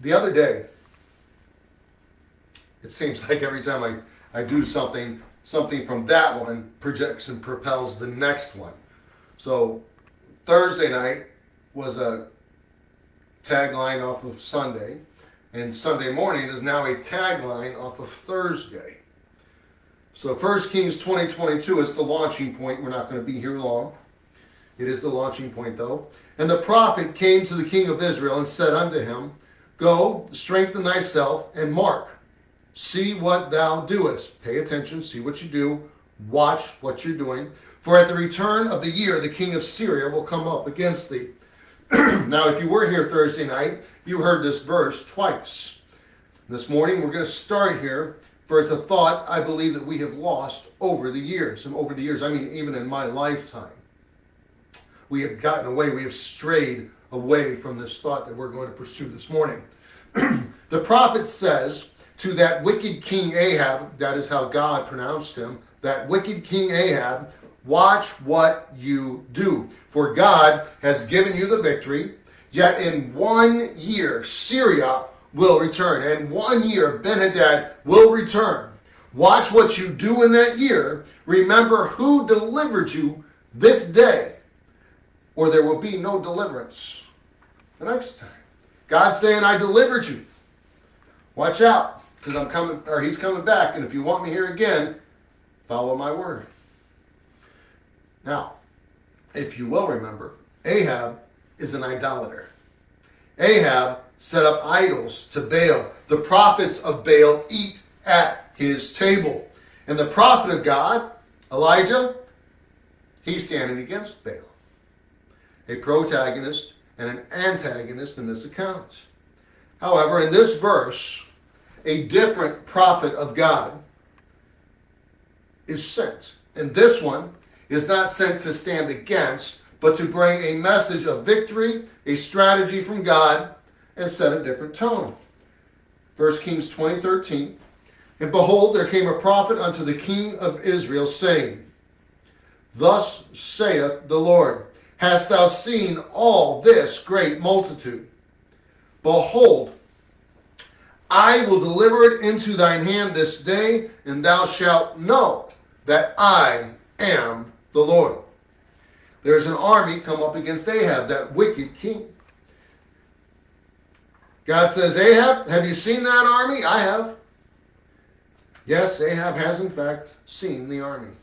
the other day, it seems like every time I, I do something, something from that one projects and propels the next one. So Thursday night was a tagline off of Sunday, and Sunday morning is now a tagline off of Thursday. So 1 Kings 2022 is the launching point. We're not going to be here long. It is the launching point, though. And the prophet came to the king of Israel and said unto him, Go, strengthen thyself, and mark. See what thou doest. Pay attention, see what you do, watch what you're doing. For at the return of the year, the king of Syria will come up against thee. now, if you were here Thursday night, you heard this verse twice. This morning, we're going to start here, for it's a thought I believe that we have lost over the years. And over the years, I mean, even in my lifetime we have gotten away, we have strayed away from this thought that we're going to pursue this morning. the prophet says to that wicked king Ahab, that is how God pronounced him, that wicked king Ahab, watch what you do. For God has given you the victory, yet in one year Syria will return, and one year Benhadad will return. Watch what you do in that year. Remember who delivered you this day or there will be no deliverance the next time. God's saying, I delivered you. Watch out, because I'm coming, or he's coming back, and if you want me here again, follow my word. Now, if you will remember, Ahab is an idolater. Ahab set up idols to Baal. The prophets of Baal eat at his table. And the prophet of God, Elijah, he's standing against Baal a protagonist and an antagonist in this account. However, in this verse, a different prophet of God is sent. And this one is not sent to stand against, but to bring a message of victory, a strategy from God, and set a different tone. 1 Kings 20 13. And behold, there came a prophet unto the king of Israel, saying, Thus saith the Lord, hast thou seen all this great multitude? Behold, I will deliver it into thine hand this day, and thou shalt know that I am the Lord. There's an army come up against Ahab, that wicked king. God says, Ahab, have you seen that army? I have. Yes, Ahab has in fact seen the army.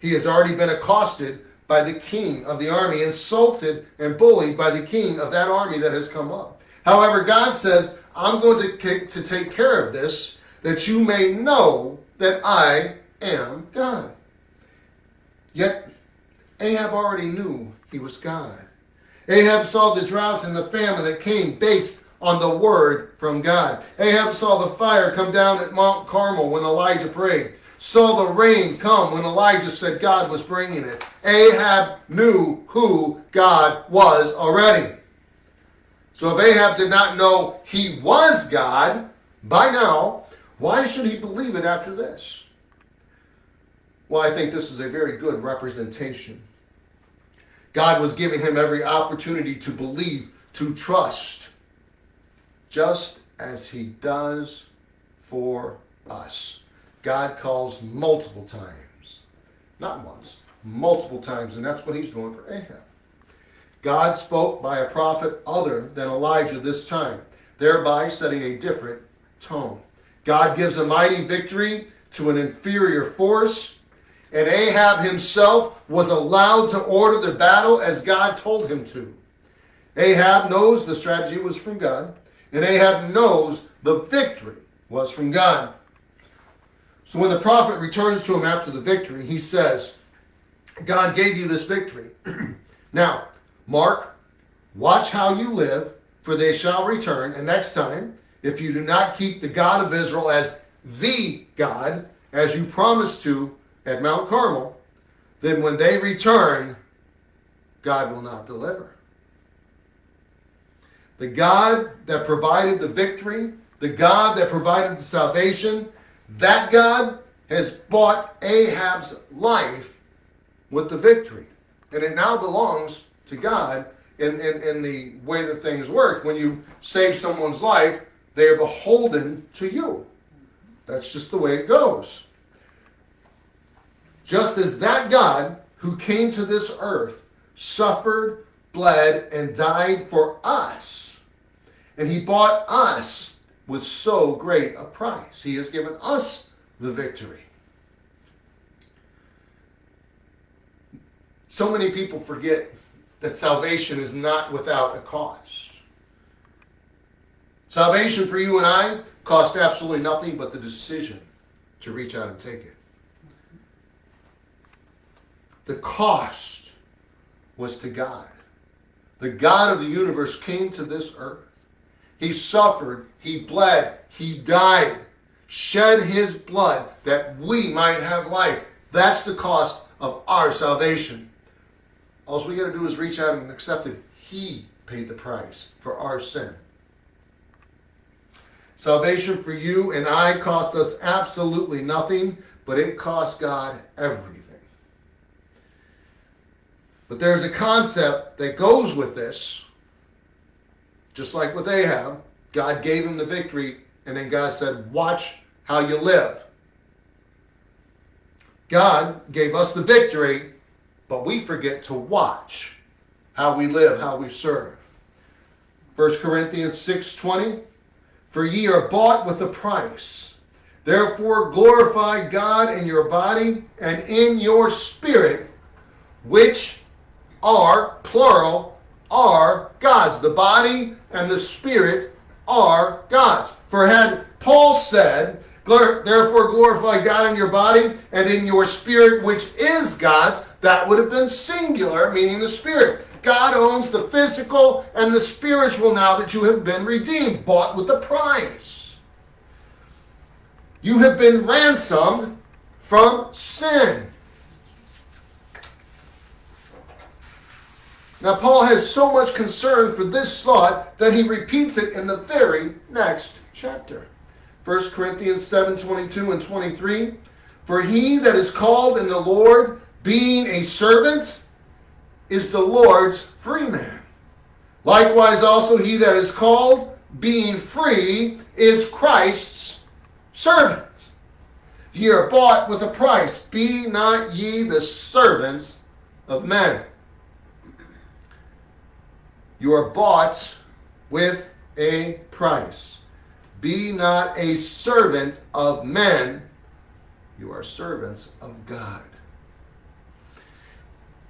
He has already been accosted by the king of the army, insulted and bullied by the king of that army that has come up. However, God says, I'm going to, to take care of this that you may know that I am God. Yet, Ahab already knew he was God. Ahab saw the drought and the famine that came based on the word from God. Ahab saw the fire come down at Mount Carmel when Elijah prayed saw the rain come when Elijah said God was bringing it. Ahab knew who God was already. So if Ahab did not know he was God by now, why should he believe it after this? Well, I think this is a very good representation. God was giving him every opportunity to believe, to trust, just as he does for us. God calls multiple times. Not once, multiple times, and that's what he's doing for Ahab. God spoke by a prophet other than Elijah this time, thereby setting a different tone. God gives a mighty victory to an inferior force, and Ahab himself was allowed to order the battle as God told him to. Ahab knows the strategy was from God, and Ahab knows the victory was from God. So when the prophet returns to him after the victory, he says, God gave you this victory. now, Mark, watch how you live, for they shall return. And next time, if you do not keep the God of Israel as the God, as you promised to at Mount Carmel, then when they return, God will not deliver. The God that provided the victory, the God that provided the salvation, that God has bought Ahab's life with the victory. And it now belongs to God, in, in, in the way that things work. When you save someone's life, they are beholden to you. That's just the way it goes. Just as that God who came to this earth suffered, bled, and died for us, and he bought us with so great a price. He has given us the victory. So many people forget that salvation is not without a cost. Salvation for you and I cost absolutely nothing but the decision to reach out and take it. The cost was to God. The God of the universe came to this earth. He suffered, he bled, he died, shed his blood that we might have life. That's the cost of our salvation. All we got to do is reach out and accept it. He paid the price for our sin. Salvation for you and I cost us absolutely nothing, but it cost God everything. But there's a concept that goes with this, just like what they have. God gave him the victory, and then God said, Watch how you live. God gave us the victory, but we forget to watch how we live, how we serve. 1 Corinthians 6:20 For ye are bought with a price. Therefore glorify God in your body and in your spirit, which are plural are God's. The body and the spirit are God's. For had Paul said, Therefore glorify God in your body and in your spirit, which is God's, that would have been singular, meaning the spirit. God owns the physical and the spiritual now that you have been redeemed, bought with a price. You have been ransomed from sin. Now, Paul has so much concern for this thought that he repeats it in the very next chapter. 1 Corinthians 7 22 and 23. For he that is called in the Lord, being a servant, is the Lord's free man. Likewise, also he that is called, being free, is Christ's servant. Ye are bought with a price. Be not ye the servants of men. You are bought with a price. Be not a servant of men, you are servants of God.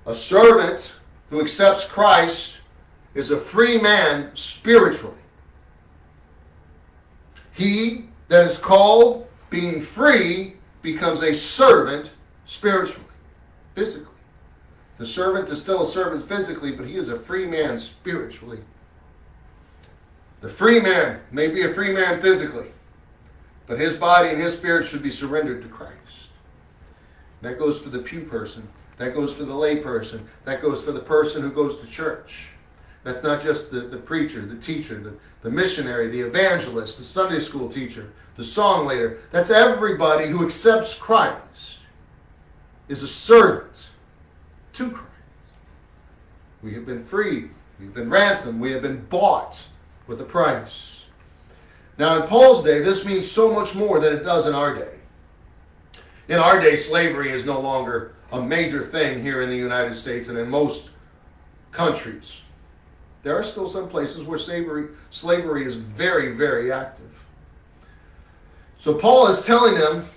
A servant who accepts Christ is a free man spiritually. He that is called being free becomes a servant spiritually, physically. The servant is still a servant physically, but he is a free man spiritually. The free man may be a free man physically, but his body and his spirit should be surrendered to Christ. That goes for the pew person. That goes for the lay person. That goes for the person who goes to church. That's not just the, the preacher, the teacher, the, the missionary, the evangelist, the Sunday school teacher, the song leader. That's everybody who accepts Christ is a servant to Christ. We have been freed. We've been ransomed. We have been bought with a price. Now, in Paul's day, this means so much more than it does in our day. In our day, slavery is no longer a major thing here in the United States and in most countries. There are still some places where slavery, slavery is very, very active. So Paul is telling them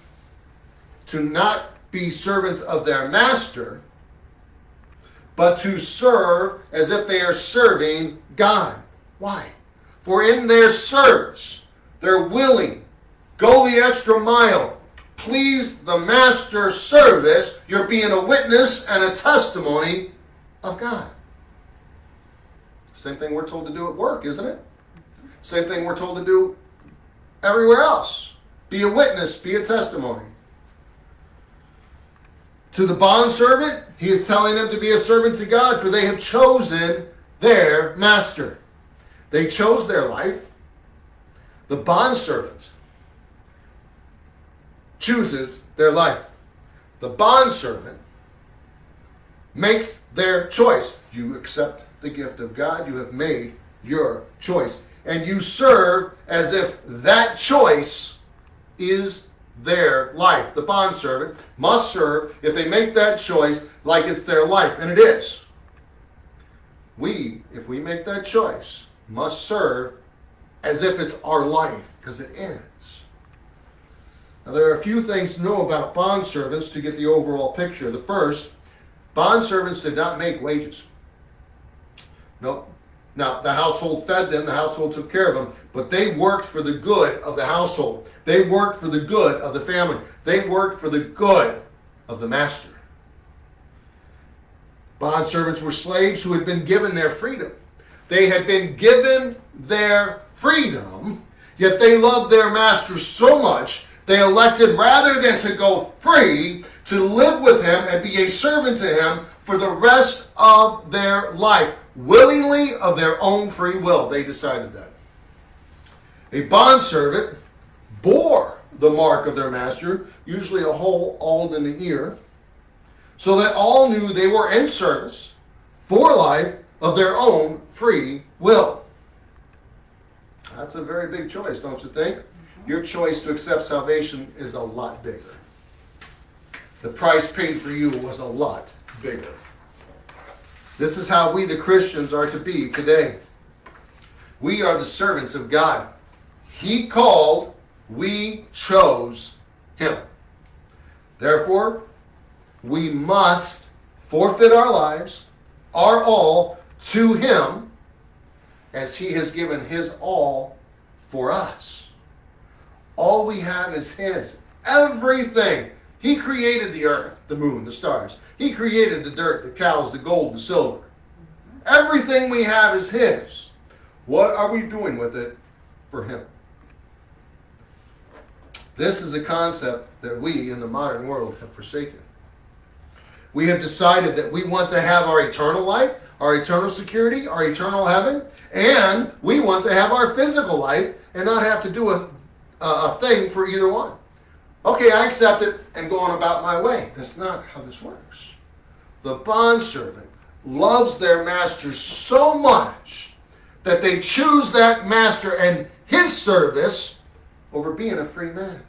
to not be servants of their master, but to serve as if they are serving God. Why? For in their service, they're willing, go the extra mile, please the master service, you're being a witness and a testimony of God. Same thing we're told to do at work, isn't it? Same thing we're told to do everywhere else. Be a witness, be a testimony. To the bondservant, he is telling them to be a servant to God, for they have chosen their master. They chose their life. The bondservant chooses their life. The bondservant makes their choice. You accept the gift of God. You have made your choice. And you serve as if that choice is their life. The bondservant must serve if they make that choice like it's their life, and it is. We, if we make that choice, must serve as if it's our life, because it is. Now, there are a few things to know about bondservants to get the overall picture. The first, bondservants did not make wages. Nope. Now, the household fed them, the household took care of them, but they worked for the good of the household. They worked for the good of the family. They worked for the good of the master. Bond servants were slaves who had been given their freedom. They had been given their freedom, yet they loved their master so much they elected rather than to go free to live with him and be a servant to him for the rest of their life, willingly of their own free will. They decided that. A bondservant bore the mark of their master, usually a hole all in the ear, so that all knew they were in service for life of their own free will. That's a very big choice, don't you think? Mm-hmm. Your choice to accept salvation is a lot bigger. The price paid for you was a lot bigger. This is how we, the Christians, are to be today. We are the servants of God. He called, we chose him. Therefore, we must forfeit our lives, our all, to him as he has given his all for us. All we have is his. Everything. He created the earth, the moon, the stars. He created the dirt, the cows, the gold, the silver. Everything we have is his. What are we doing with it for him? This is a concept that we in the modern world have forsaken. We have decided that we want to have our eternal life, our eternal security, our eternal heaven, and we want to have our physical life and not have to do a, a thing for either one. Okay, I accept it and go on about my way. That's not how this works. The bondservant loves their master so much that they choose that master and his service over being a free man.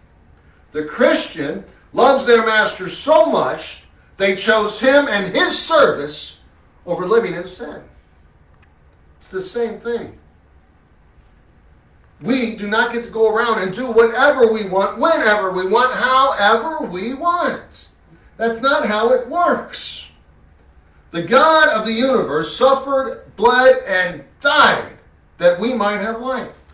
The Christian loves their master so much they chose him and his service over living in sin. It's the same thing. We do not get to go around and do whatever we want, whenever we want, however we want. That's not how it works. The God of the universe suffered, bled, and died that we might have life.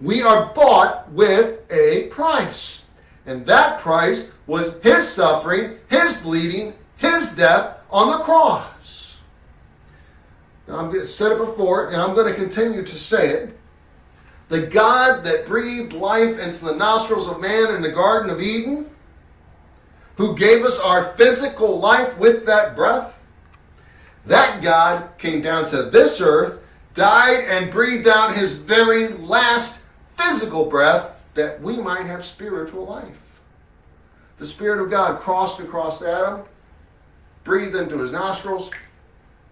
We are bought with a price. And that price was his suffering, his bleeding, his death on the cross. Now, I've said it before, it, and I'm going to continue to say it. The God that breathed life into the nostrils of man in the Garden of Eden, who gave us our physical life with that breath, that God came down to this earth, died, and breathed out his very last physical breath that we might have spiritual life. The Spirit of God crossed across Adam, breathed into his nostrils,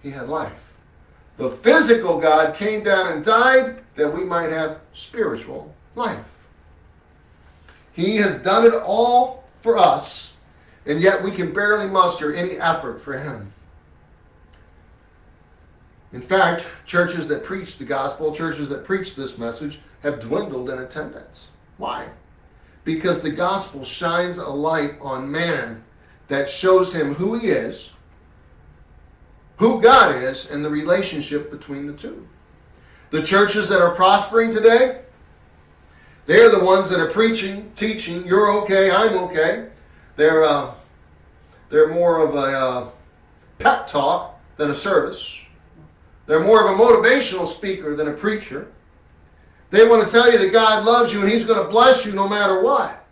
he had life. The physical God came down and died that we might have spiritual life. He has done it all for us, and yet we can barely muster any effort for him. In fact, churches that preach the gospel, churches that preach this message, have dwindled in attendance. Why? Because the gospel shines a light on man that shows him who he is, who God is, and the relationship between the two. The churches that are prospering today, they're the ones that are preaching, teaching, you're okay, I'm okay. They're, uh, they're more of a uh, pep talk than a service. They're more of a motivational speaker than a preacher. They want to tell you that God loves you and He's going to bless you no matter what.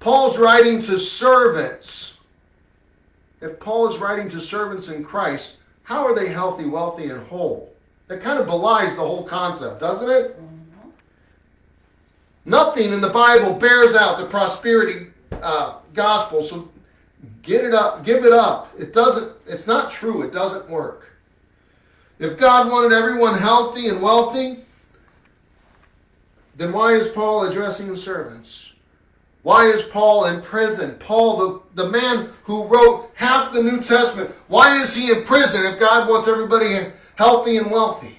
Paul's writing to servants. If Paul is writing to servants in Christ, how are they healthy, wealthy, and whole? That kind of belies the whole concept, doesn't it? Mm-hmm. Nothing in the Bible bears out the prosperity uh, gospel. So get it up, give it up. It doesn't. It's not true. It doesn't work. If God wanted everyone healthy and wealthy, then why is Paul addressing the servants? Why is Paul in prison? Paul, the, the man who wrote half the New Testament, why is he in prison if God wants everybody healthy and wealthy?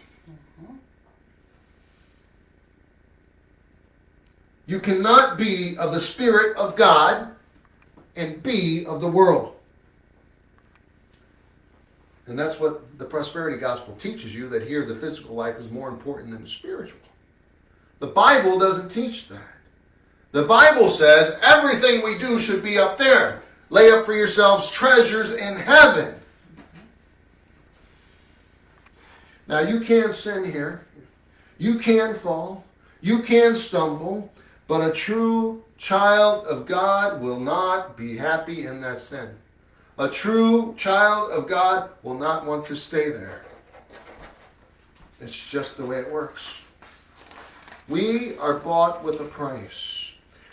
You cannot be of the Spirit of God and be of the world. And that's what the prosperity gospel teaches you that here the physical life is more important than the spiritual. The Bible doesn't teach that. The Bible says everything we do should be up there. Lay up for yourselves treasures in heaven. Now, you can sin here. You can fall. You can stumble. But a true child of God will not be happy in that sin. A true child of God will not want to stay there. It's just the way it works. We are bought with a price.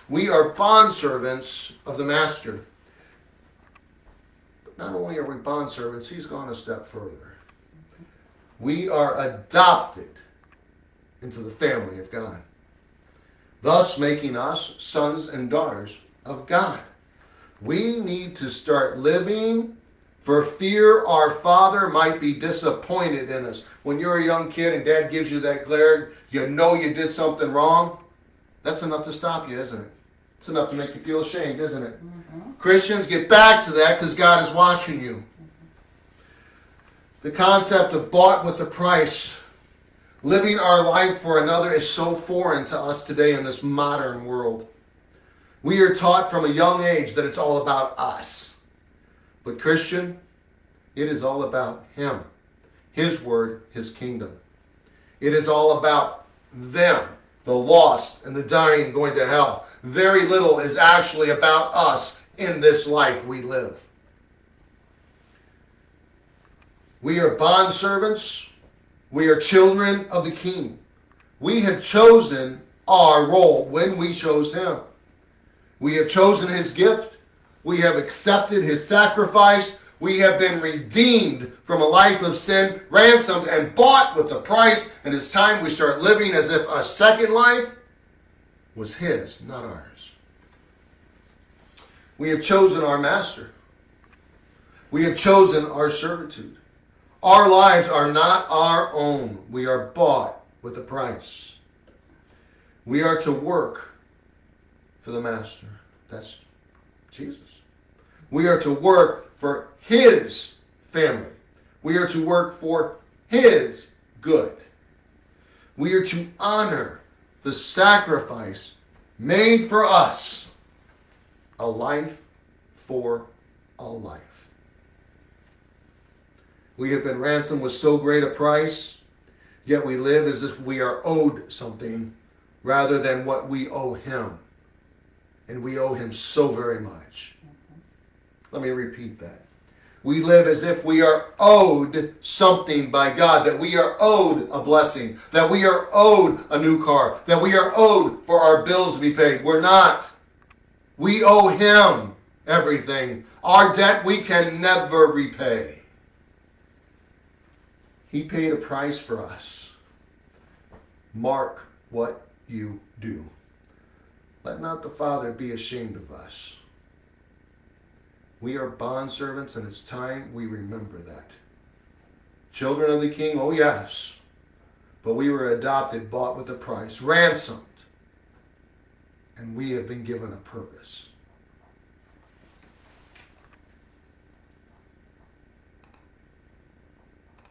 We are bondservants of the Master. But not only are we bondservants, he's gone a step further. We are adopted into the family of God, thus making us sons and daughters of God. We need to start living for fear our father might be disappointed in us. When you're a young kid and dad gives you that glare, you know you did something wrong. That's enough to stop you, isn't it? It's enough to make you feel ashamed, isn't it? Mm-hmm. Christians, get back to that because God is watching you. The concept of bought with a price, living our life for another, is so foreign to us today in this modern world. We are taught from a young age that it's all about us. But, Christian, it is all about Him, His Word, His kingdom. It is all about them, the lost and the dying going to hell. Very little is actually about us in this life we live. We are bondservants. We are children of the King. We have chosen our role when we chose Him. We have chosen his gift. We have accepted his sacrifice. We have been redeemed from a life of sin, ransomed and bought with a price. And it's time we start living as if a second life was his, not ours. We have chosen our master. We have chosen our servitude. Our lives are not our own. We are bought with a price. We are to work for the Master. That's Jesus. We are to work for His family. We are to work for His good. We are to honor the sacrifice made for us a life for a life. We have been ransomed with so great a price, yet we live as if we are owed something rather than what we owe Him and we owe him so very much. Let me repeat that. We live as if we are owed something by God, that we are owed a blessing, that we are owed a new car, that we are owed for our bills to be paid. We're not. We owe him everything. Our debt we can never repay. He paid a price for us. Mark what you do. Let not the Father be ashamed of us. We are bondservants, and it's time we remember that. Children of the King, oh yes, but we were adopted, bought with a price, ransomed, and we have been given a purpose.